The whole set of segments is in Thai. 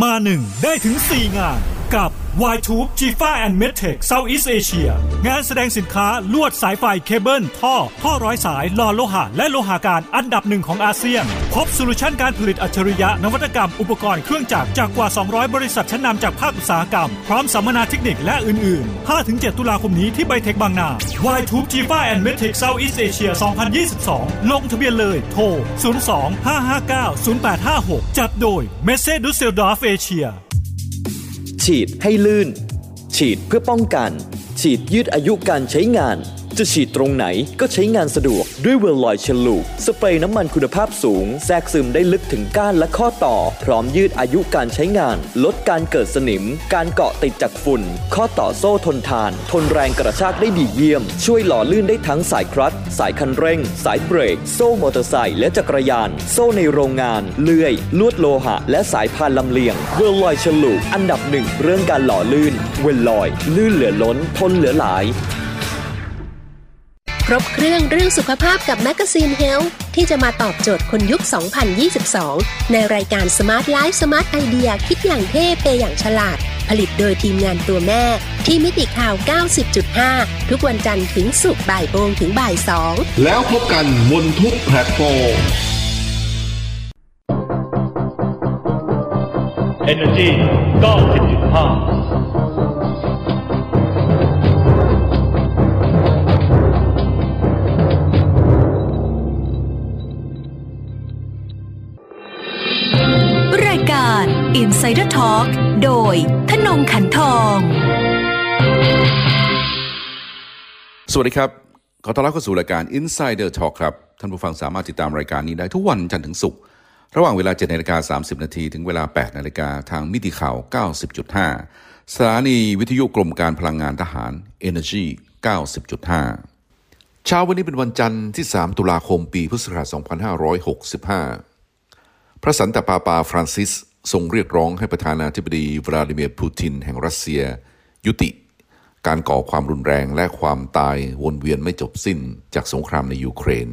มาหนึ่งได้ถึง 4 งาน กับ wire Tube GIFA and METEC Southeast Asia งานแสดงสินค้าลวดสายไฟเคเบิล ท่อ ท่อร้อยสายหล่อโลหะ และโลหะการอันดับหนึ่งของอาเซียน พบโซลูชันการผลิตอัจฉริยะ นวัตกรรมอุปกรณ์เครื่องจักรจากกว่า 200 บริษัทชั้นนำจากภาคอุตสาหกรรม พร้อมสัมมนาเทคนิคและอื่น ๆ 5-7 ตุลาคมนี้ที่ไบเทคบางนา wire Tube GIFA and METEC Southeast Asia 2022 ลงทะเบียนเลยโทร 02-559-0856 จัดโดย m e s s e d u s s e l d o r f Asia ฉีดให้ลื่น ฉีดเพื่อป้องกัน ฉีดยืดอายุการใช้งาน จะฉีดตรงไหนก็ใช้งานสะดวกด้วยเวลลอยฉลูกสเปรย์น้ำมันคุณภาพสูง แทรกซึมได้ลึกถึงก้านและข้อต่อ พร้อมยืดอายุการใช้งาน ลดการเกิดสนิม การเกาะติดจากฝุ่น ข้อต่อโซ่ทนทาน ทนแรงกระชากได้ดีเยี่ยม ช่วยหล่อลื่นได้ทั้งสายคลัตช์สายคันเร่ง สายเบรก โซ่มอเตอร์ไซค์และจักรยาน โซ่ในโรงงาน เลื่อย ลวดโลหะ และสายพานลำเลียงเวลลอยฉลูกอันดับหนึ่งเรื่องการหล่อลื่น เวลลอย ลื่นเหลือล้น ทนเหลือหลาย ครบเครื่องเรื่องสุขภาพกับ magazine health ที่จะมาตอบโจทย์คนยุค 2022 ในรายการ Smart Life Smart Idea คิดอย่างเท่ pay อย่างฉลาด ผลิตโดยทีมงานตัวแม่ ที่มิติข่าว 90.5 ทุกวันจันทร์ถึงศุกร์บ่ายโมงถึงบ่ายสองแล้วพบกันบนทุกแพลตฟอร์ม Energy 90.5 รายการ Insider Talk โดยธนงขันทอง สวัสดีครับ ขอต้อนรับเข้าสู่รายการ Insider Talk ครับ ท่านผู้ฟังสามารถติดตามรายการนี้ได้ทุกวันจันทร์ถึงศุกร์ระหว่างเวลา7นาฬิกา30 นาทีถึงเวลา 8 นาฬิกาทางมิติข่าว 90.5 สถานีวิทยุกรมการพลังงานทหาร Energy 90.5 เช้าวันนี้เป็นวันจันทร์ที่ 3 ตุลาคมปีพุทธศักราช2565 พระสันตะปาปาฟรานซิสทรงเรียกร้องให้ประธานาธิบดีวลาดิเมียร์ปูติน แห่งรัสเซีย ยุติ การก่อความรุนแรงและความตายวนเวียนไม่จบสิ้นจากสงครามในยูเครน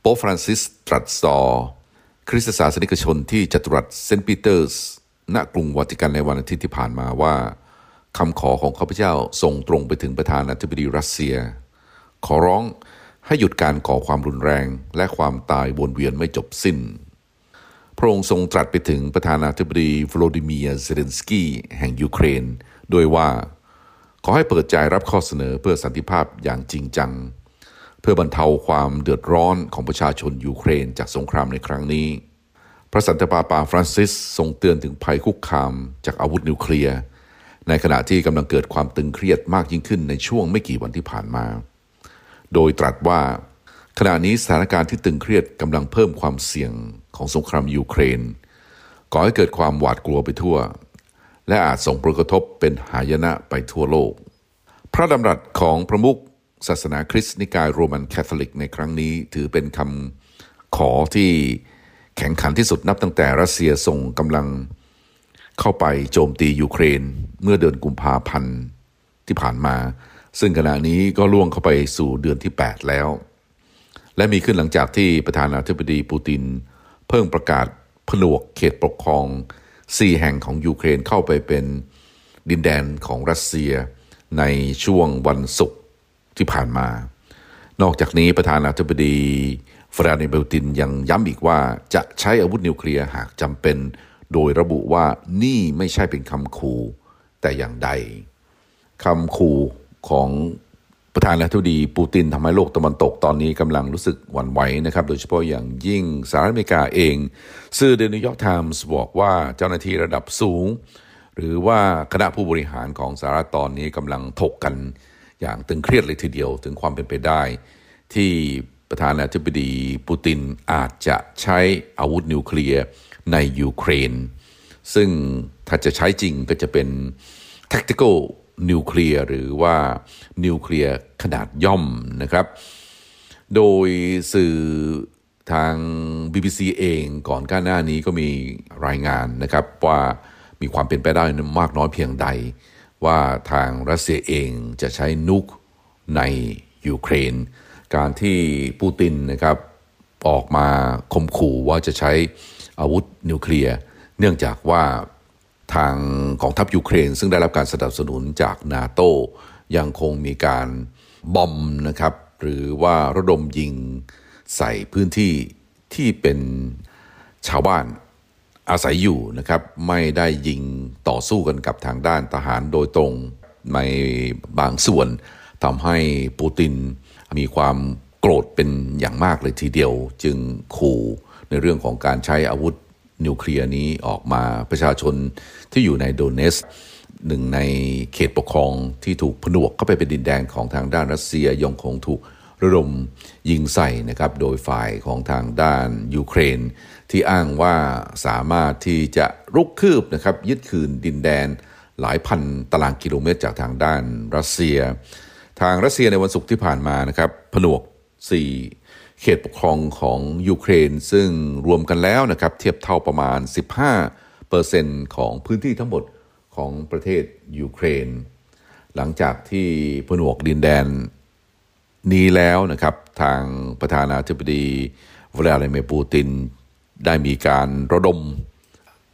โป๊ปฟรานซิสตรัสต่อคริสตศาสนิกชนที่จัตุรัสเซนต์ปีเตอร์ส ณ กรุงวาติกันในวันอาทิตย์ที่ผ่านมาว่าคำขอของข้าพเจ้าส่งตรงไปถึงประธานาธิบดีรัสเซีย ขอร้องให้หยุดการก่อความรุนแรงและความตายวนเวียนไม่จบสิ้น พระองค์ทรงตรัสไปถึงประธานาธิบดีโวโลดิเมียร์เซเลนสกี้แห่งยูเครนโดยว่า ขอให้เปิดใจรับข้อเสนอเพื่อสันติภาพอย่างจริงจัง เพื่อบรรเทาความเดือดร้อนของประชาชนยูเครนจากสงครามในครั้งนี้ พระสันตะปาปาฟรานซิสทรงเตือนถึงภัยคุกคามจากอาวุธนิวเคลียร์ในขณะที่กำลังเกิดความตึงเครียดมากยิ่งขึ้นในช่วงไม่กี่วันที่ผ่านมา โดยตรัสว่า ขณะนี้สถานการณ์ที่ตึงเครียดกำลังเพิ่มความเสี่ยง ของสงครามยูเครน ก่อให้เกิดความหวาดกลัวไปทั่ว และอาจส่งผลกระทบเป็นหายนะไปทั่วโลก พระดำรัสของประมุขศาสนาคริสต์นิกายโรมันแคทอลิกในครั้งนี้ถือเป็นคำขอที่แข็งขันที่สุดนับตั้งแต่รัสเซียส่งกำลังเข้าไปโจมตียูเครนเมื่อเดือนกุมภาพันธ์ที่ผ่านมา ซึ่งขณะนี้ก็ล่วงเข้าไปสู่เดือนที่ 8 แล้ว และมีขึ้นหลังจากที่ประธานาธิบดีปูติน เพิ่งประกาศผนวกเขตปกครอง 4 แห่งของยูเครนเข้าไปเป็นดินแดนของรัสเซียในช่วงวันศุกร์ที่ผ่านมา นอกจากนี้ประธานาธิบดีวลาดิเมียร์ปูตินยังย้ำอีกว่าจะใช้อาวุธนิวเคลียร์หากจำเป็น โดยระบุว่านี่ไม่ใช่เป็นคำขู่แต่อย่างใดคำขู่ของ ประธานาธิบดีปูตินทำให้โลกตะวันตกตอนนี้กำลังรู้สึกหวั่นไหวนะครับ โดยเฉพาะอย่างยิ่งสหรัฐอเมริกาเอง สื่อเดอะนิวยอร์กไทมส์บอกว่าเจ้าหน้าที่ระดับสูง หรือว่าคณะผู้บริหารของสหรัฐตอนนี้กำลังถกกันอย่างตึงเครียดเลยทีเดียวถึงความเป็นไปได้ ที่ประธานาธิบดีปูตินอาจจะใช้อาวุธนิวเคลียร์ในยูเครน ซึ่งถ้าจะใช้จริงก็จะเป็น tactical นิวเคลียร์หรือว่านิวเคลียร์ขนาดย่อมนะครับ โดยสื่อทาง BBC เองก่อนก้าหน้านี้ก็มีรายงานนะครับว่ามีความเป็นไปได้มากน้อยเพียงใด ว่าทางรัสเซียเองจะใช้นุกในยูเครน การที่ปูตินนะครับออกมาข่มขู่ว่าจะใช้อาวุธนิวเคลียร์ เนื่องจากว่า ทางกองทัพยูเครน ซึ่งได้รับการสนับสนุนจากนาโตยังคงมีการบอมนะครับ หรือว่าระดมยิงใส่พื้นที่ที่เป็นชาวบ้านอาศัยอยู่นะครับ ไม่ได้ยิงต่อสู้กันกับทางด้านทหารโดยตรงในบางส่วนทำให้ปูตินมีความโกรธเป็นอย่างมากเลยทีเดียว จึงขู่ในเรื่องของการใช้อาวุธ นิวเคลียร์นี้ออกมาประชาชนที่อยู่ในโดเนสหนึ่งในเขตปกครองที่ถูกผนวกเข้าไปเป็นดินแดนของทางด้านรัสเซียยังคงถูกระดมยิงใส่นะครับโดยฝ่ายของทางด้านยูเครน ที่อ้างว่าสามารถที่จะรุกคืบนะครับยึดคืนดินแดนหลายพันตารางกิโลเมตรจากทางด้านรัสเซีย ทางรัสเซียในวันศุกร์ที่ผ่านมานะครับผนวก 4 เขตปกครองของยูเครน ซึ่งรวมกันแล้วนะครับเทียบเท่าประมาณ 15เปอร์เซ็นต์ของพื้นที่ทั้งหมดของประเทศยูเครน หลังจากที่ผนวกดินแดนนี้แล้วนะครับทางประธานาธิบดีวลาดิเมียร์ปูตินได้มีการระดม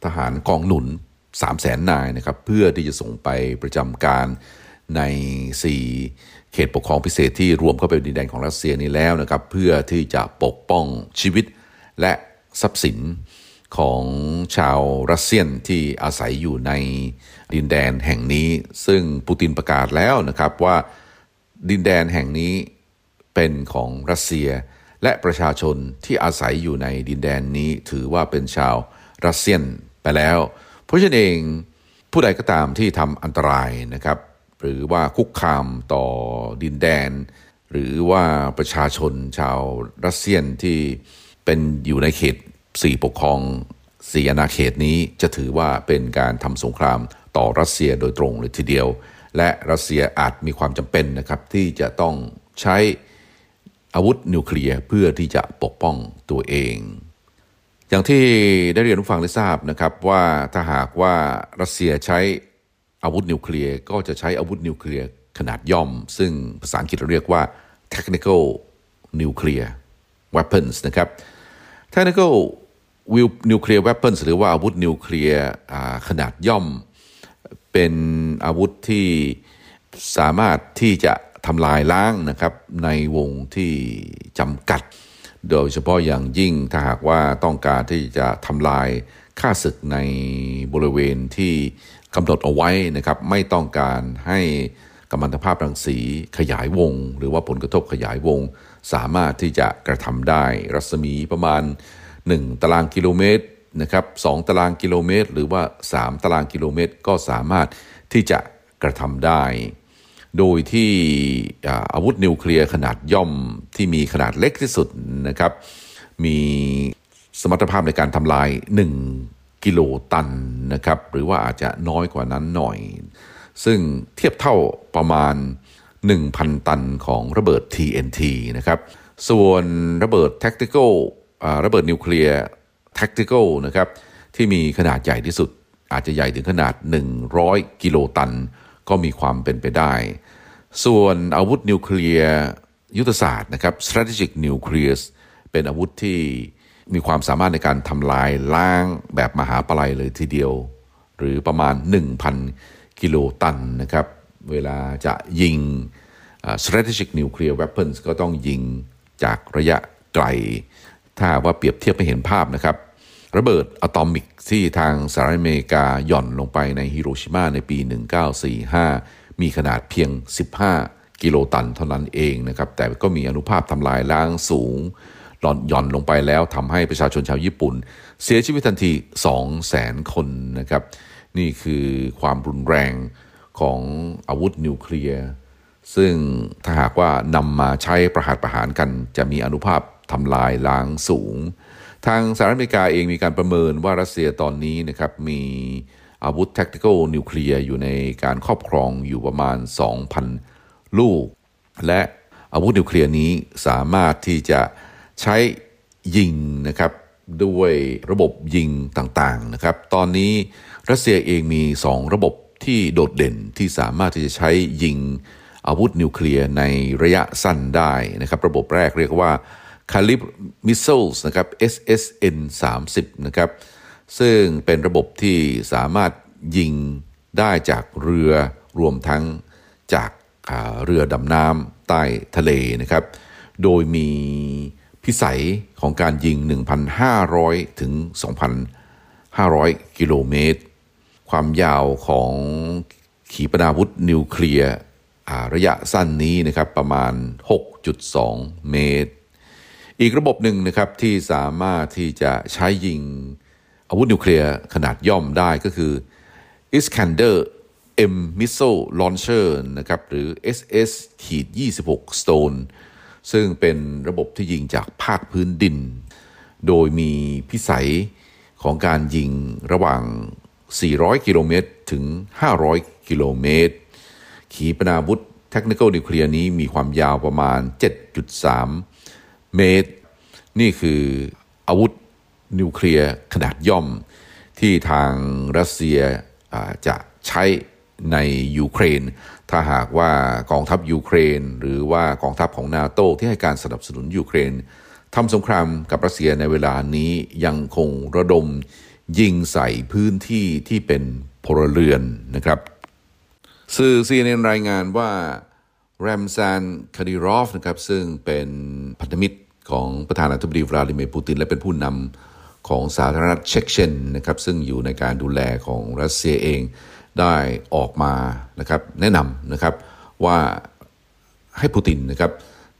ทหารกองหนุน 3 0 0แสนนายนะครับเพื่อที่จะส่งไปประจำการใน 4 เขตปกครองพิเศษที่รวมเข้าไปในดินแดนของรัสเซียนี้แล้วนะครับเพื่อที่จะปกป้องชีวิตและทรัพย์สินของชาวรัสเซียนที่อาศัยอยู่ในดินแดนแห่งนี้ ซึ่งปูตินประกาศแล้วนะครับว่าดินแดนแห่งนี้เป็นของรัสเซีย และประชาชนที่อาศัยอยู่ในดินแดนนี้ถือว่าเป็นชาวรัสเซียนไปแล้ว เพราะฉะนั้นเองผู้ใดก็ตามที่ทำอันตรายนะครับ หรือว่าคุกคามต่อดินแดน หรือว่าประชาชนชาวรัสเซียนที่เป็นอยู่ในเขตสี่ปกครองสี่อาณาเขตนี้จะถือว่าเป็นการทำสงครามต่อรัสเซียโดยตรงเลยทีเดียว และรัสเซียอาจมีความจำเป็นนะครับที่จะต้องใช้อาวุธนิวเคลียร์เพื่อที่จะปกป้องตัวเอง อย่างที่ได้เรียนผู้ฟังได้ทราบนะครับว่าถ้าหากว่ารัสเซียใช้ อาวุธนิวเคลียร์ก็จะใช้อาวุธนิวเคลียร์ขนาดย่อม ซึ่งภาษาอังกฤษเรียกว่า technical nuclear weapons นะครับ technical nuclear weapons หรือว่าอาวุธนิวเคลียร์ขนาดย่อม เป็นอาวุธที่สามารถที่จะทำลายล้างนะครับในวงที่จำกัด โดยเฉพาะอย่างยิ่งถ้าหากว่าต้องการที่จะทำลายค่าศึกในบริเวณที่ กำหนดเอาไว้นะครับไม่ต้องการให้กัมมันตภาพรังสีขยายวง หรือว่าผลกระทบขยายวง สามารถที่จะกระทำได้รัศมีประมาณ 1 ตารางกิโลเมตรนะครับ2ตารางกิโลเมตร หรือว่า 3 ตารางกิโลเมตร ก็สามารถที่จะกระทำได้ โดยที่อาวุธนิวเคลียร์ขนาดย่อมที่มีขนาดเล็กที่สุดนะครับ มีสมรรถภาพในการทำลาย 1 กิโลตันนะครับ หรือว่าอาจจะน้อยกว่านั้นหน่อย ซึ่งเทียบเท่าประมาณ 1,000 ตันของระเบิด TNT นะครับ ส่วนระเบิด tactical ระเบิดนิวเคลียร์ tactical นะครับ ที่มีขนาดใหญ่ที่สุด อาจจะใหญ่ถึงขนาด 100 กิโลตัน ก็มีความเป็นไปได้ ส่วนอาวุธนิวเคลียร์ยุทธศาสตร์นะครับ strategic nuclear เป็นอาวุธที่ มีความสามารถในการทำลายล้างแบบมหาปลัยเลยทีเดียว หรือประมาณ 1,000 กิโลตันนะครับ เวลาจะยิง strategic nuclear weapons ก็ต้องยิงจากระยะไกล ถ้าว่าเปรียบเทียบให้เห็นภาพนะครับ ระเบิดอะตอมิกที่ทางสหรัฐอเมริกาหย่อนลงไปในฮิโรชิมาในปี 1945 มีขนาดเพียง 15 กิโลตันเท่านั้นเองนะครับ แต่ก็มีอนุภาพทำลายล้างสูง หลอนย่อนลงไปแล้วทำให้ประชาชนชาวญี่ปุ่น เสียชีวิตทันที2แสนคนนะครับ นี่คือความรุนแรงของอาวุธนิวเคลียร์ ซึ่งถ้าหากว่านำมาใช้ประหารประหารกัน จะมีอนุภาพทำลายล้างสูง ทางสหรัฐอเมริกาเองมีการประเมินว่ารัสเซียตอนนี้นะครับมีอาวุธแทคติคอลนิวเคลียร์อยู่ในการครอบครองอยู่ประมาณ 2,000 ลูก และอาวุธนิวเคลียร์นี้สามารถที่จะ ใช้ยิงนะครับด้วยระบบยิงต่างๆนะครับตอนนี้รัสเซียเองมี 2 ระบบที่โดดเด่นที่สามารถที่จะใช้ยิงอาวุธนิวเคลียร์ในระยะสั้นได้นะครับระบบแรกเรียกว่า c a l i b Missiles นะครับ SSN 30นะครับซึ่งเป็นระบบที่สามารถยิงได้จากเรือรวมทั้งจากเรือดำน้ำใต้ทะเลนะครับ โดยมี พิสัยของการยิง 1,500 ถึง 2,500 กิโลเมตร ความยาวของขีปนาวุธนิวเคลียร์ระยะสั้นนี้นะครับประมาณ 6.2 เมตร อีกระบบหนึ่งนะครับที่สามารถที่จะใช้ยิงอาวุธนิวเคลียร์ขนาดย่อมได้ก็คือ Iskander M Missile Launcher นะครับหรือ SS 26 Stone ซึ่งเป็นระบบที่ยิงจากภาคพื้นดิน โดยมีพิสัยของการยิงระหว่าง 400 กิโลเมตร ถึง 500 กิโลเมตร ขีปนาวุธเทคนิคอลนิวเคลียร์นี้มีความยาวประมาณ 7.3 เมตร นี่คืออาวุธนิวเคลียร์ขนาดย่อมที่ทางรัสเซียจะใช้ในยูเครน ถ้าหากว่ากองทัพยูเครน หรือว่ากองทัพของนาโตที่ให้การสนับสนุนยูเครนทำสงครามกับรัสเซียในเวลานี้ยังคงระดมยิงใส่พื้นที่ที่เป็นพลเรือนนะครับ สื่อซีเนรายงานว่าแรมซานคาดิรอฟนะครับซึ่งเป็นพันธมิตรของประธานาธิบดีวลาดิเมียร์ปูติน และเป็นผู้นำของสาธารณรัฐเช็กเชนนะครับซึ่งอยู่ในการดูแลของรัสเซียเอง ได้ออกมานะครับแนะนำนะครับว่าให้ปูตินนะครับ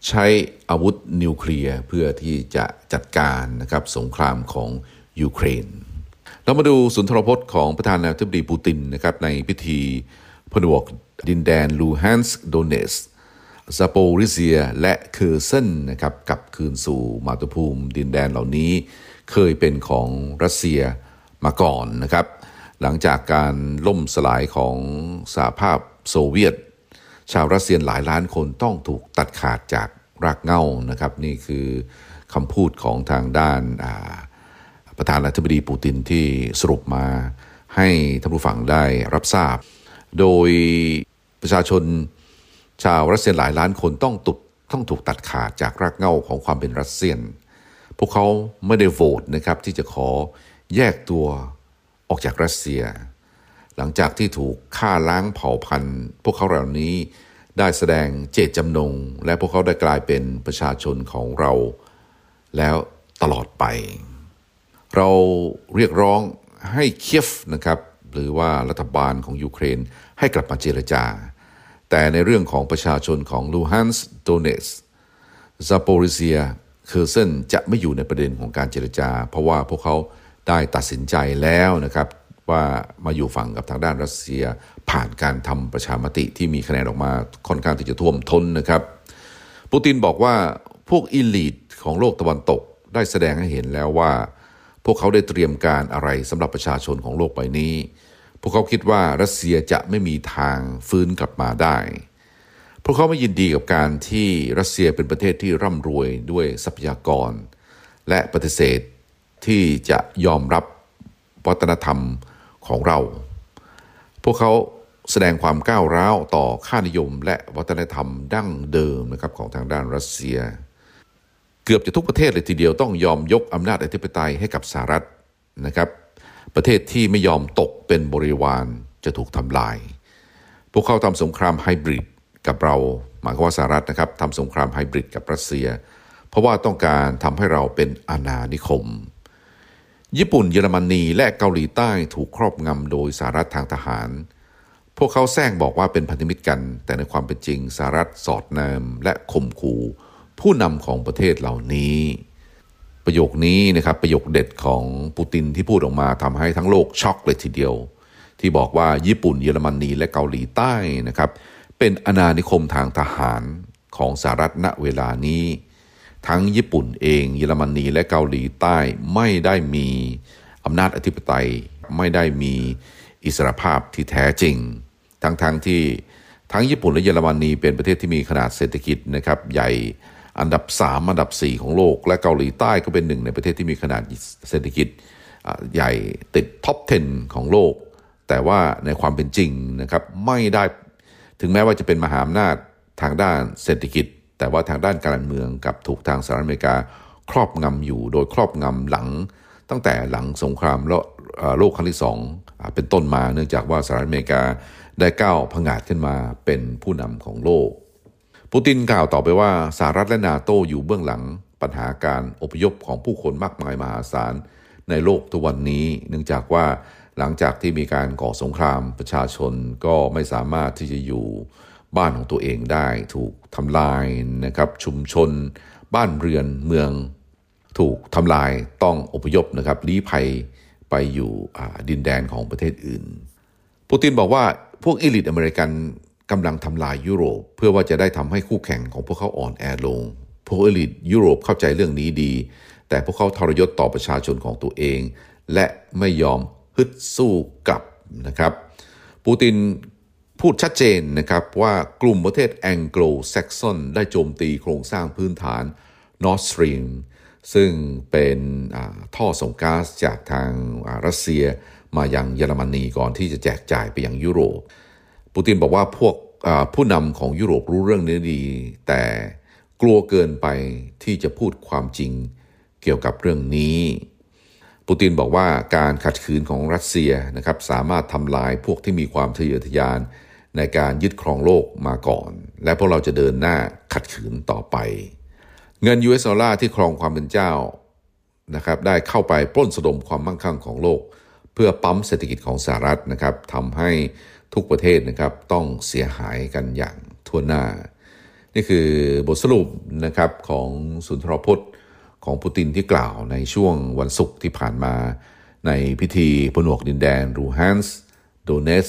ใช้อาวุธนิวเคลียร์เพื่อที่จะจัดการนะครับสงครามของยูเครน เรามาดูสุนทรพจน์ของประธานาธิบดีปูตินนะครับในพิธีผนวกดินแดนลูฮันส์โดเนสซาโปริเซียและเคอร์เซนนะครับกับคืนสู่มาตุภูมิดินแดนเหล่านี้ เคยเป็นของรัสเซียมาก่อนนะครับ หลังจากการล่มสลายของสหภาพโซเวียต ชาวรัสเซียหลายล้านคนต้องถูกตัดขาดจากรากเง้านะครับ นี่คือคำพูดของทางด้านประธานาธิบดีปูตินที่สรุปมาให้ท่านผู้ฟังได้รับทราบ โดยประชาชนชาวรัสเซียหลายล้านคนต้องตุดต้องถูกตัดขาดจากรากเง้าของความเป็นรัสเซียน พวกเขาไม่ได้โหวตนะครับที่จะขอแยกตัว ออกจากรัสเซีย หลังจากที่ถูกฆ่าล้างเผ่าพันธุ์ พวกเขาเหล่านี้ได้แสดงเจตจำนง และพวกเขาได้กลายเป็นประชาชนของเรา แล้วตลอดไป เราเรียกร้องให้เคียฟนะครับ หรือว่ารัฐบาลของยูเครนให้กลับมาเจรจา แต่ในเรื่องของประชาชนของลูฮันส์โดเนสซาโปริเซียเคอร์เซนจะไม่อยู่ในประเด็นของการเจรจา เพราะว่าพวกเขา ได้ตัดสินใจแล้วนะครับว่ามาอยู่ฝั่งกับทางด้านรัสเซียผ่านการทำประชามติที่มีคะแนนออกมาค่อนข้างที่จะท่วมท้นนะครับ ปูตินบอกว่าพวกอิลิทของโลกตะวันตกได้แสดงให้เห็นแล้วว่า พวกเขาได้เตรียมการอะไรสำหรับประชาชนของโลกใบนี้ พวกเขาคิดว่ารัสเซียจะไม่มีทางฟื้นกลับมาได้ พวกเขาไม่ยินดีกับการที่รัสเซียเป็นประเทศที่ร่ำรวยด้วยทรัพยากร และปฏิเสธ ที่จะยอมรับวัฒนธรรมของเรา พวกเขาแสดงความก้าวร้าวต่อค่านิยมและวัฒนธรรมดั้งเดิมนะครับของทางด้านรัสเซีย เกือบจะทุกประเทศเลยทีเดียวต้องยอมยกอำนาจอธิปไตยให้กับสหรัฐนะครับ ประเทศที่ไม่ยอมตกเป็นบริวารจะถูกทำลาย พวกเขาทำสงครามไฮบริดกับเราหมายความว่าสหรัฐนะครับทำสงครามไฮบริดกับรัสเซีย เพราะว่าต้องการทำให้เราเป็นอาณานิคม ญี่ปุ่นเยอรมนีและเกาหลีใต้ถูกครอบงำโดยสหรัฐทางทหาร พวกเขาแซงบอกว่าเป็นพันธมิตรกัน แต่ในความเป็นจริงสหรัฐสอดแนมและข่มขู่ผู้นำของประเทศเหล่านี้ ประโยคนี้นะครับประโยคเด็ดของปูตินที่พูดออกมาทำให้ทั้งโลกช็อกเลยทีเดียว ที่บอกว่าญี่ปุ่นเยอรมนีและเกาหลีใต้นะครับเป็นอาณานิคมทางทหารของสหรัฐณเวลานี้ ทั้งญี่ปุ่นเอง เยอรมนีและเกาหลีใต้ไม่ได้มีอำนาจอธิปไตย ไม่ได้มีอิสรภาพที่แท้จริง ทั้งๆทที่ทั้งญี่ปุ่นและเยอรมนีเป็นประเทศที่มีขนาดเศรษฐกิจนะครับใหญ่อันดับ 3 อันดับ 4 ของโลก และเกาหลีใต้ก็เป็นหนึ่งในประเทศที่มีขนาดเศรษฐกิจใหญ่ติดท็อป 10 ของโลก แต่ว่าในความเป็นจริงนะครับไม่ได้ถึงแม้ว่าจะเป็นมหาอำนาจทางด้านเศรษฐกิจ แต่ว่าทางด้านการเมืองกับถูกทางสหรัฐอเมริกาครอบงำอยู่โดยครอบงำหลัง ตั้งแต่หลังสงครามโลกครั้งที่สองเป็นต้นมาเนื่องจากว่าสหรัฐอเมริกาได้ก้าวผงาดขึ้นมาเป็นผู้นำของโลก ปูตินกล่าวต่อไปว่าสหรัฐและนาโตอยู่เบื้องหลังปัญหาการอพยพของผู้คนมากมายมหาศาลในโลกทุกวันนี้ เนื่องจากว่าหลังจากที่มีการก่อสงครามประชาชนก็ไม่สามารถที่จะอยู่ บ้านของตัวเองได้ ถูกทำลายนะครับชุมชน บ้านเรือนเมือง ถูกทำลายต้องอพยพนะครับลี้ภัยไปอยู่ดินแดนของประเทศอื่นปูตินบอกว่าพวก elite อเมริกันกำลังทำลายยุโรป เพื่อว่าจะได้ทำให้คู่แข่งของพวกเขาอ่อนแอลง พวก elite ยุโรปเข้าใจเรื่องนี้ดี แต่พวกเขาทรยศต่อประชาชนของตัวเอง และไม่ยอมฮึดสู้กลับนะครับ ปูติน พูดชัดเจนนะครับว่ากลุ่มประเทศแองโกลแซกซอนได้โจมตีโครงสร้างพื้นฐาน Nord Stream ซึ่งเป็นท่อส่งก๊าซจากทางรัสเซียมายังเยอรมนีก่อนที่จะแจกจ่ายไปยังยุโรป ปูตินบอกว่าพวกผู้นำของยุโรปรู้เรื่องนี้ดี แต่กลัวเกินไปที่จะพูดความจริงเกี่ยวกับเรื่องนี้ ปูตินบอกว่าการขัดขืนของรัสเซียนะครับสามารถทำลายพวกที่มีความทะเยอทะยานในการยึดครองโลกมาก่อน และพวกเราจะเดินหน้าขัดขืนต่อไป เงิน US ดอลลาร์ที่ครองความเป็นเจ้านะครับได้เข้าไปปล้นสะดมความมั่งคั่งของโลก เพื่อปั๊มเศรษฐกิจของสหรัฐนะครับทำให้ทุกประเทศนะครับต้องเสียหายกันอย่างทั่วหน้า นี่คือบทสรุปนะครับของสุนทรพจน์ ของปูตินที่กล่าวในช่วงวันศุกร์ที่ผ่านมาในพิธีผนวกดินแดนลูฮันสก์โดเนตสก์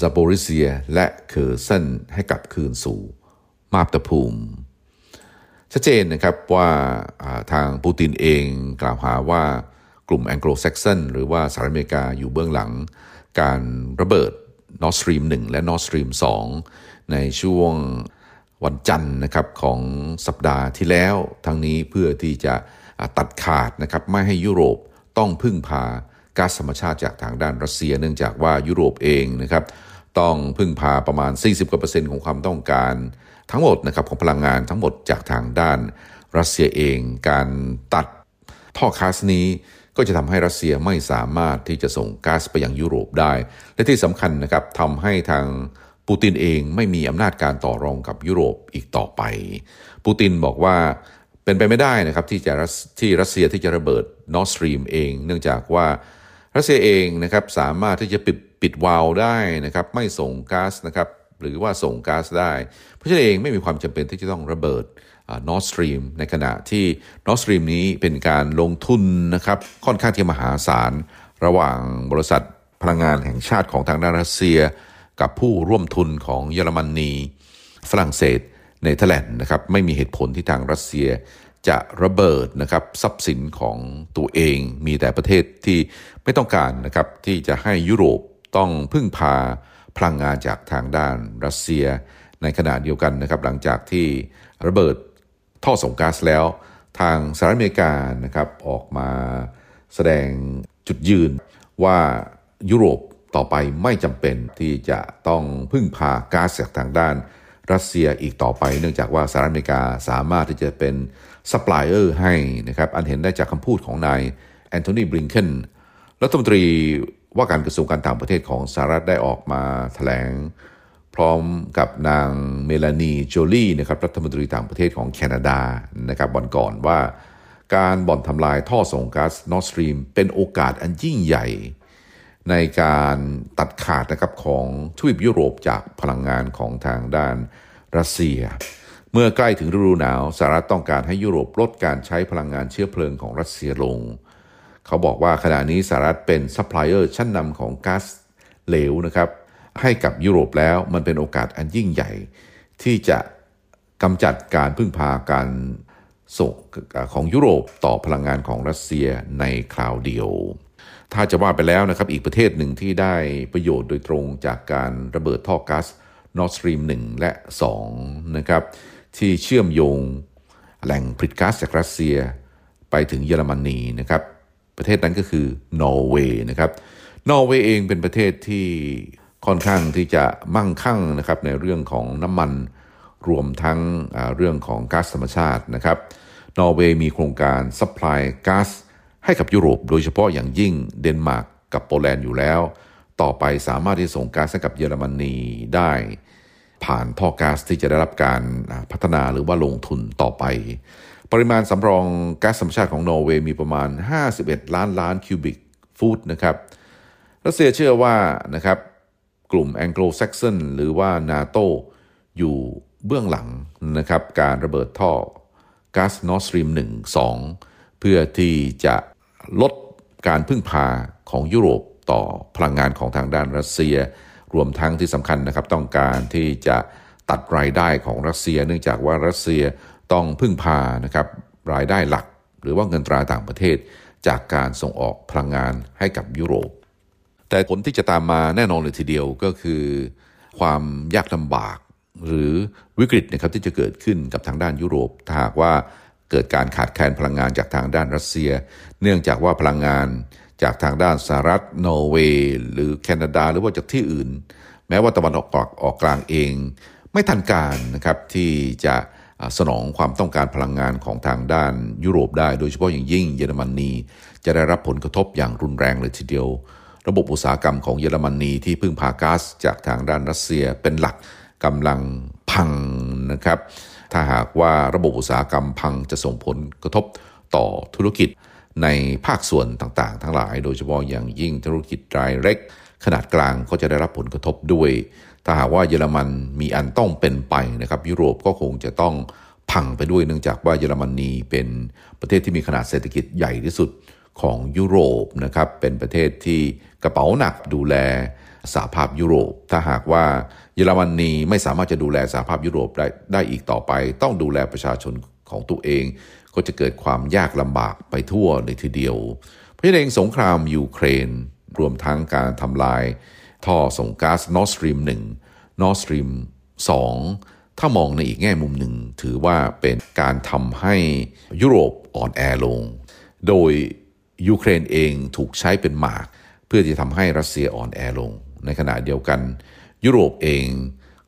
ซาโปริซเซีย และเคอร์ซอนให้กลับคืนสู่มาตุภูมิ ชัดเจนนะครับว่าทางปูตินเองกล่าวหาว่ากลุ่มแองโกลแซกซอนหรือว่าสหรัฐอเมริกาอยู่เบื้องหลัง การระเบิดนอร์ดสตรีม1และนอร์ดสตรีม2ในช่วง วันจันทร์นะครับของสัปดาห์ที่แล้ว ทั้งนี้เพื่อที่จะตัดขาดนะครับไม่ให้ยุโรปต้องพึ่งพาก๊าซธรรมชาติจากทางด้านรัสเซีย เนื่องจากว่ายุโรปเองนะครับต้องพึ่งพาประมาณ 40กว่าเปอร์เซ็นต์ของความต้องการทั้งหมดนะครับของพลังงานทั้งหมดจากทางด้านรัสเซียเอง การตัดท่อก๊าซนี้ก็จะทำให้รัสเซียไม่สามารถที่จะส่งก๊าซไปยังยุโรปได้ และที่สำคัญนะครับทำให้ทาง ปูตินเองไม่มีอำนาจการต่อรองกับยุโรปอีกต่อไป ปูตินบอกว่าเป็นไปไม่ได้นะครับที่จะที่รัสเซียที่จะระเบิดนอร์ดสตรีมเอง เนื่องจากว่ารัสเซียเองนะครับสามารถที่จะปิดปิดวาล์วได้นะครับไม่ส่งก๊าซนะครับหรือว่าส่งก๊าซได้ เพราะฉะนั้นเองไม่มีความจำเป็นที่จะต้องระเบิดนอร์ดสตรีมในขณะที่นอร์ดสตรีมนี้เป็นการลงทุนนะครับค่อนข้างที่มหาศาล ระหว่างบริษัทพลังงานแห่งชาติของทางด้านรัสเซีย กับผู้ร่วมทุนของเยอรมนีฝรั่งเศสเนเธอร์แลนด์นะครับไม่มีเหตุผลที่ทางรัสเซียจะระเบิดนะครับทรัพย์สินของตัวเองมีแต่ประเทศที่ไม่ต้องการนะครับที่จะให้ยุโรปต้องพึ่งพาพลังงานจากทางด้านรัสเซีย ในขณะเดียวกันนะครับหลังจากที่ระเบิดท่อส่งก๊าซแล้ว ทางสหรัฐอเมริกานะครับออกมาแสดงจุดยืนว่ายุโรป ต่อไปไม่จำเป็นที่จะต้องพึ่งพาก๊าซจากทางด้านรัสเซียอีกต่อไป เนื่องจากว่าสหรัฐอเมริกาสามารถที่จะเป็นซัพพลายเออร์ให้นะครับอันเห็นได้จากคำพูดของนายแอนโทนีบลิงเคนรัฐมนตรีว่าการกระทรวงการต่างประเทศของสหรัฐได้ออกมาแถลง พร้อมกับนางเมลานีโจลี่นะครับรัฐมนตรีต่างประเทศของแคนาดานะครับวันก่อนว่า การบ่อนทำลายท่อส่งก๊าซนอร์สตรีมเป็นโอกาสอันยิ่งใหญ่ ในการตัดขาดนะครับของทวีปยุโรปจากพลังงานของทางด้านรัสเซีย เมื่อใกล้ถึงฤดูหนาวสหรัฐต้องการให้ยุโรปลดการใช้พลังงานเชื้อเพลิงของรัสเซียลง เขาบอกว่าขณะนี้สหรัฐเป็นซัพพลายเออร์ชั้นนำของก๊าซเหลวนะครับให้กับยุโรปแล้วมันเป็นโอกาสอันยิ่งใหญ่ ที่จะกำจัดการพึ่งพาการส่งของยุโรปต่อพลังงานของรัสเซียในคราวเดียว ถ้าจะว่าไปแล้วนะครับอีกประเทศหนึ่งที่ได้ประโยชน์โดยตรงจากการระเบิดท่อก๊าซนอร์สตรีม1และ 2 นะครับ ที่เชื่อมโยงแหล่งผลิตก๊าซจากรัสเซียไปถึงเยอรมนีนะครับ ประเทศนั้นก็คือนอร์เวย์นะครับนอร์เวย์เองเป็นประเทศที่ค่อนข้างที่จะมั่งคั่งนะครับในเรื่องของน้ำมันรวมทั้งเรื่องของก๊าซธรรมชาตินะครับนอร์เวย์มีโครงการ supply ก๊าซ ให้กับยุโรปโดยเฉพาะอย่างยิ่งเดนมาร์กกับโปแลนด์อยู่แล้ว ต่อไปสามารถที่ส่งก๊าซให้กับเยอรมนีได้ ผ่านท่อก๊าซที่จะได้รับการพัฒนาหรือว่าลงทุนต่อไป ปริมาณสำรองก๊าซธรรมชาติของนอร์เวย์มีประมาณ 51 ล้านล้านคิวบิกฟุตนะครับรัสเซียเชื่อว่านะครับกลุ่มแองโกลแซกซอนหรือว่านาโตอยู่เบื้องหลังนะครับการระเบิดท่อก๊าซนอร์สตรีม1 2 เพื่อที่จะ ลดการพึ่งพาของยุโรปต่อพลังงานของทางด้านรัสเซีย รวมทั้งที่สำคัญนะครับต้องการที่จะตัดรายได้ของรัสเซีย เนื่องจากว่ารัสเซียต้องพึ่งพานะครับรายได้หลัก หรือว่าเงินตราต่างประเทศ จากการส่งออกพลังงานให้กับยุโรป แต่ผลที่จะตามมาแน่นอนเลยทีเดียวก็คือ ความยากลำบากหรือวิกฤตนะครับที่จะเกิดขึ้นกับทางด้านยุโรปถ้าหากว่า เกิดการขาดแคลนพลังงานจากทางด้านรัสเซีย เนื่องจากว่าพลังงานจากทางด้านสหรัฐนอร์เวย์หรือแคนาดาหรือว่าจากที่อื่น แม้ว่าตะวันออกออกออกกลางเอง ไม่ทันการนะครับที่จะสนองความต้องการพลังงานของทางด้านยุโรปได้ โดยเฉพาะอย่างยิ่งเยอรมนีจะได้รับผลกระทบอย่างรุนแรงเลยทีเดียว ระบบอุตสาหกรรมของเยอรมนีที่พึ่งพาก๊าซจากทางด้านรัสเซียเป็นหลักกำลังพังนะครับ ถ้าหากว่าระบบอุตสาหกรรมพังจะส่งผลกระทบต่อธุรกิจในภาคส่วนต่างๆ ทั้งหลาย โดยเฉพาะอย่างยิ่งธุรกิจรายเล็ก ขนาดกลางก็จะได้รับผลกระทบด้วย ถ้าหากว่าเยอรมันมีอันต้องเป็นไปนะครับ ยุโรปก็คงจะต้องพังไปด้วยเนื่องจากว่าเยอรมนีเป็นประเทศที่มีขนาดเศรษฐกิจใหญ่ที่สุดของยุโรปนะครับเป็นประเทศที่กระเป๋าหนักดูแล สหภาพยุโรป ถ้าหากว่าเยอรมนีไม่สามารถจะดูแลสหภาพยุโรปได้ได้อีกต่อไป ต้องดูแลประชาชนของตัวเอง ก็จะเกิดความยากลำบากไปทั่วเลยทีเดียว เพราะฉะนั้นสงครามยูเครน รวมทั้งการทำลาย ท่อส่งก๊าซนอร์สตรีม1นอร์สตรีม2ถ้ามองในอีกแง่มุมหนึ่ง ถือว่าเป็นการทำให้ยุโรปอ่อนแอลง โดยยูเครนเองถูกใช้เป็นหมาก เพื่อที่ทำให้รัสเซียอ่อนแอลง ในขณะเดียวกัน ยุโรปเอง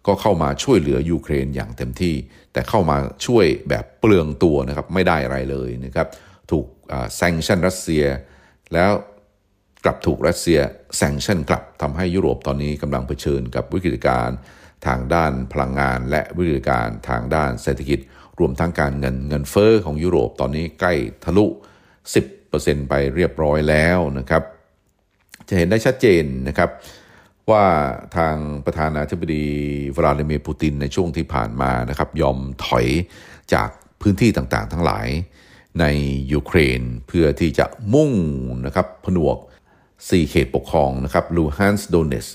ก็เข้ามาช่วยเหลือยูเครนอย่างเต็มที่ แต่เข้ามาช่วยแบบเปลืองตัวนะครับไม่ได้อะไรเลยนะครับถูกแซงชันรัสเซีย แล้วกลับถูกรัสเซียแซงชันกลับทำให้ยุโรปตอนนี้กำลังเผชิญกับวิกฤตการณ์ทางด้านพลังงาน และวิกฤตการณ์ทางด้านเศรษฐกิจ รวมทั้งการเงินเงินเฟอ้อของยุโรปตอนนี้ใกล้ทะลุ 10%ไปเรียบร้อยแล้วนะครับ จะเห็นได้ชัดเจนนะครับ ว่าทางประธานาธิบดีวลาดิเมียร์ปูตินในช่วงที่ผ่านมานะครับยอมถอยจากพื้นที่ต่างๆ ทั้งหลายในยูเครนเพื่อที่จะมุ่งนะครับผนวก 4 เขตปกครองนะครับลูฮันส์โดเนส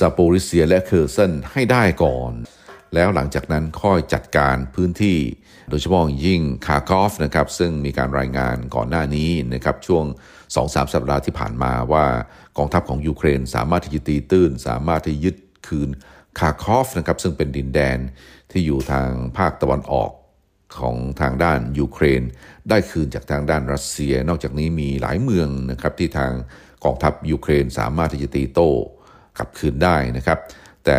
ซาโปริเซียและเคอร์เซนให้ได้ก่อน แล้วหลังจากนั้นค่อยจัดการพื้นที่ โดยเฉพาะยิ่งคาร์กอฟนะครับซึ่งมีการรายงานก่อนหน้านี้นะครับช่วง 2-3สัปดาห์ที่ผ่านมาว่ากองทัพของยูเครน สามารถที่จะตีตื้น สามารถที่ยึดคืนคาคอฟนะครับซึ่งเป็นดินแดนที่อยู่ทางภาคตะวันออกของทางด้านยูเครน ได้คืนจากทางด้านรัสเซีย นอกจากนี้มีหลายเมืองนะครับที่ทางกองทัพยูเครนสามารถที่จะตีโต้กลับคืนได้นะครับ แต่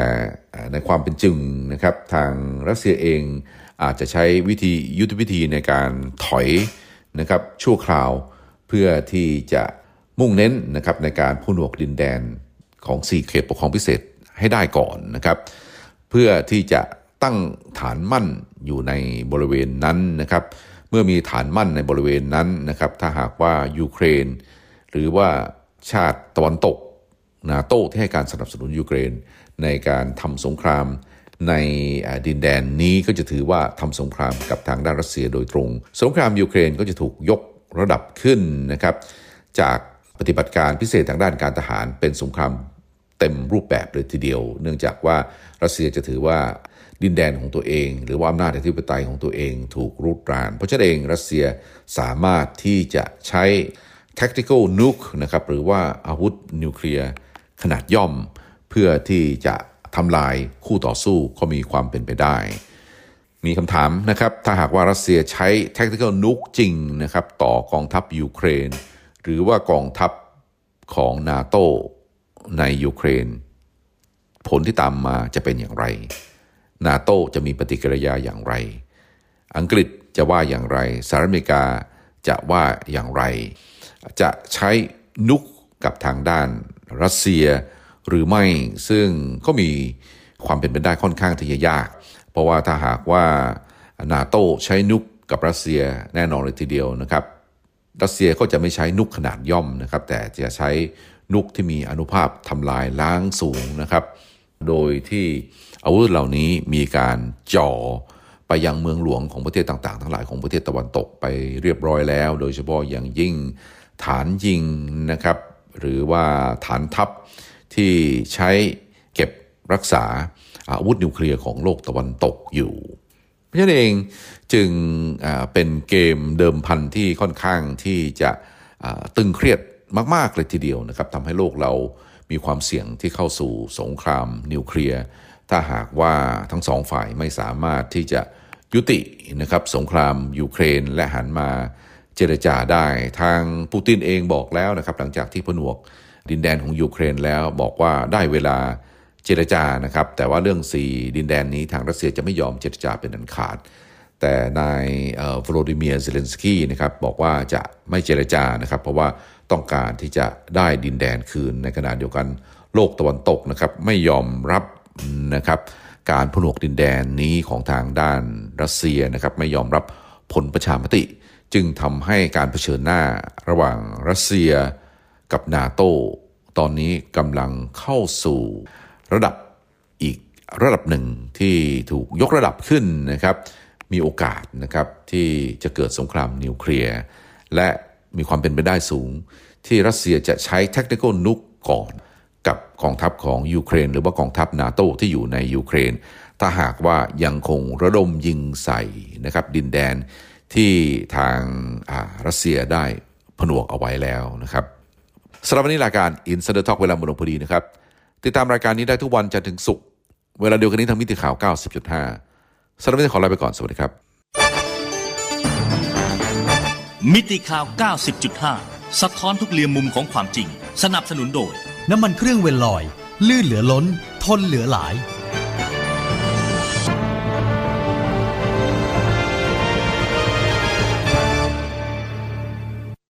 ในความเป็นจริงนะครับทางรัสเซียเองอาจจะใช้วิธียุทธวิธีในการถอยนะครับชั่วคราว เพื่อที่จะมุ่งเน้นนะครับในการผู้หนวกดินแดนของ 4 เขตปกครองพิเศษให้ได้ก่อนนะครับเพื่อที่จะตั้งฐานมั่นอยู่ในบริเวณนั้นนะครับเมื่อมีฐานมั่นในบริเวณนั้นนะครับถ้าหากว่ายูเครน หรือว่าชาติตะวันตกนาโต้ที่ให้การสนับสนุนยูเครน ในการทำสงครามในดินแดนนี้ก็จะถือว่าทำสงครามกับทางด้านรัสเซียโดยตรง สงครามยูเครนก็จะถูกยก ระดับขึ้นนะครับจากปฏิบัติการพิเศษทางด้านการทหารเป็นสงครามเต็มรูปแบบเลยทีเดียว เนื่องจากว่ารัสเซียจะถือว่าดินแดนของตัวเอง หรือว่าอำนาจอธิปไตยของตัวเองถูกรุดราน เพราะฉะนั้นเองรัสเซียสามารถที่จะใช้ tactical nuke นะครับหรือว่าอาวุธนิวเคลียร์ขนาดย่อม เพื่อที่จะทำลายคู่ต่อสู้ก็มีความเป็นไปได้ มีคำถามนะครับ ถ้าหากว่ารัสเซียใช้ tactical nuke จริงนะครับ ต่อกองทัพยูเครน หรือว่ากองทัพของนาโตในยูเครน ผลที่ตามมาจะเป็นอย่างไร นาโตจะมีปฏิกิริยาอย่างไร อังกฤษจะว่าอย่างไรสหรัฐอเมริกาจะว่าอย่างไร จะใช้นุกกับทางด้านรัสเซียหรือไม่ซึ่งก็มีความเป็นไปได้ค่อนข้างที่จะยาก เพราะว่าถ้าหากว่านาโตใช้นุกกับรัสเซียแน่นอนเลยทีเดียวนะครับ รัสเซียก็จะไม่ใช้นุกขนาดย่อมนะครับ แต่จะใช้นุกที่มีอนุภาพทำลายล้างสูงนะครับ โดยที่อาวุธเหล่านี้มีการจ่อไปยังเมืองหลวงของประเทศต่างๆ ทั้งหลายของประเทศตะวันตกไปเรียบร้อยแล้ว โดยเฉพาะอย่างยิ่งฐานยิงนะครับ หรือว่าฐานทัพที่ใช้เก็บรักษา อาวุธนิวเคลียร์ของโลกตะวันตกอยู่เพราะฉะนั้นเองจึงเป็นเกมเดิมพันที่ค่อนข้างที่จะตึงเครียดมาก ๆ เลยทีเดียวนะครับทำให้โลกเรามีความเสี่ยงที่เข้าสู่สงครามนิวเคลียร์ถ้าหากว่าทั้งสองฝ่ายไม่สามารถที่จะยุตินะครับสงครามยูเครนและหันมาเจรจาได้ทางปูตินเองบอกแล้วนะครับหลังจากที่ผนวกดินแดนของยูเครนแล้วบอกว่าได้เวลา เจรจานะครับ แต่ว่าเรื่องสีดินแดนนี้ทางรัสเซียจะไม่ยอมเจรจาเป็นอันขาด แต่นายโวโลดิเมียร์เซเลนสกี้นะครับบอกว่าจะไม่เจรจานะครับ เพราะว่าต้องการที่จะได้ดินแดนคืนในขณะเดียวกันโลกตะวันตกนะครับไม่ยอมรับนะครับการผนวกดินแดนนี้ของทางด้านรัสเซียนะครับไม่ยอมรับผลประชามติ จึงทำให้การเผชิญหน้าระหว่างรัสเซียกับนาโตตอนนี้กำลังเข้าสู่ ระดับอีกระดับหนึ่งที่ถูกยกระดับขึ้นนะครับ มีโอกาสนะครับที่จะเกิดสงครามนิวเคลียร์และมีความเป็นไปได้สูง ที่รัสเซียจะใช้เทคนิคอลนุกก่อนกับกองทัพของยูเครน หรือว่ากองทัพนาโตที่อยู่ในยูเครน ถ้าหากว่ายังคงระดมยิงใส่นะครับดินแดนที่ทางรัสเซียได้ผนวกเอาไว้แล้วนะครับสำหรับวันนี้รายการ i n s i d e r Talk เวลาหมดลงพอดีนะครับ ติดตามรายการนี้ได้ทุกวันจันทร์ถึงศุกร์เวลาเดียวกันนี้ทางมิติข่าว 90.5สำหรับวันนี้ขอลาไปก่อน สวัสดีครับ มิติข่าว 90.5 สะท้อนทุกเรียมมุมของความจริง สนับสนุนโดย น้ำมันเครื่องเวลลอย ลื่นเหลือล้น ทนเหลือหลาย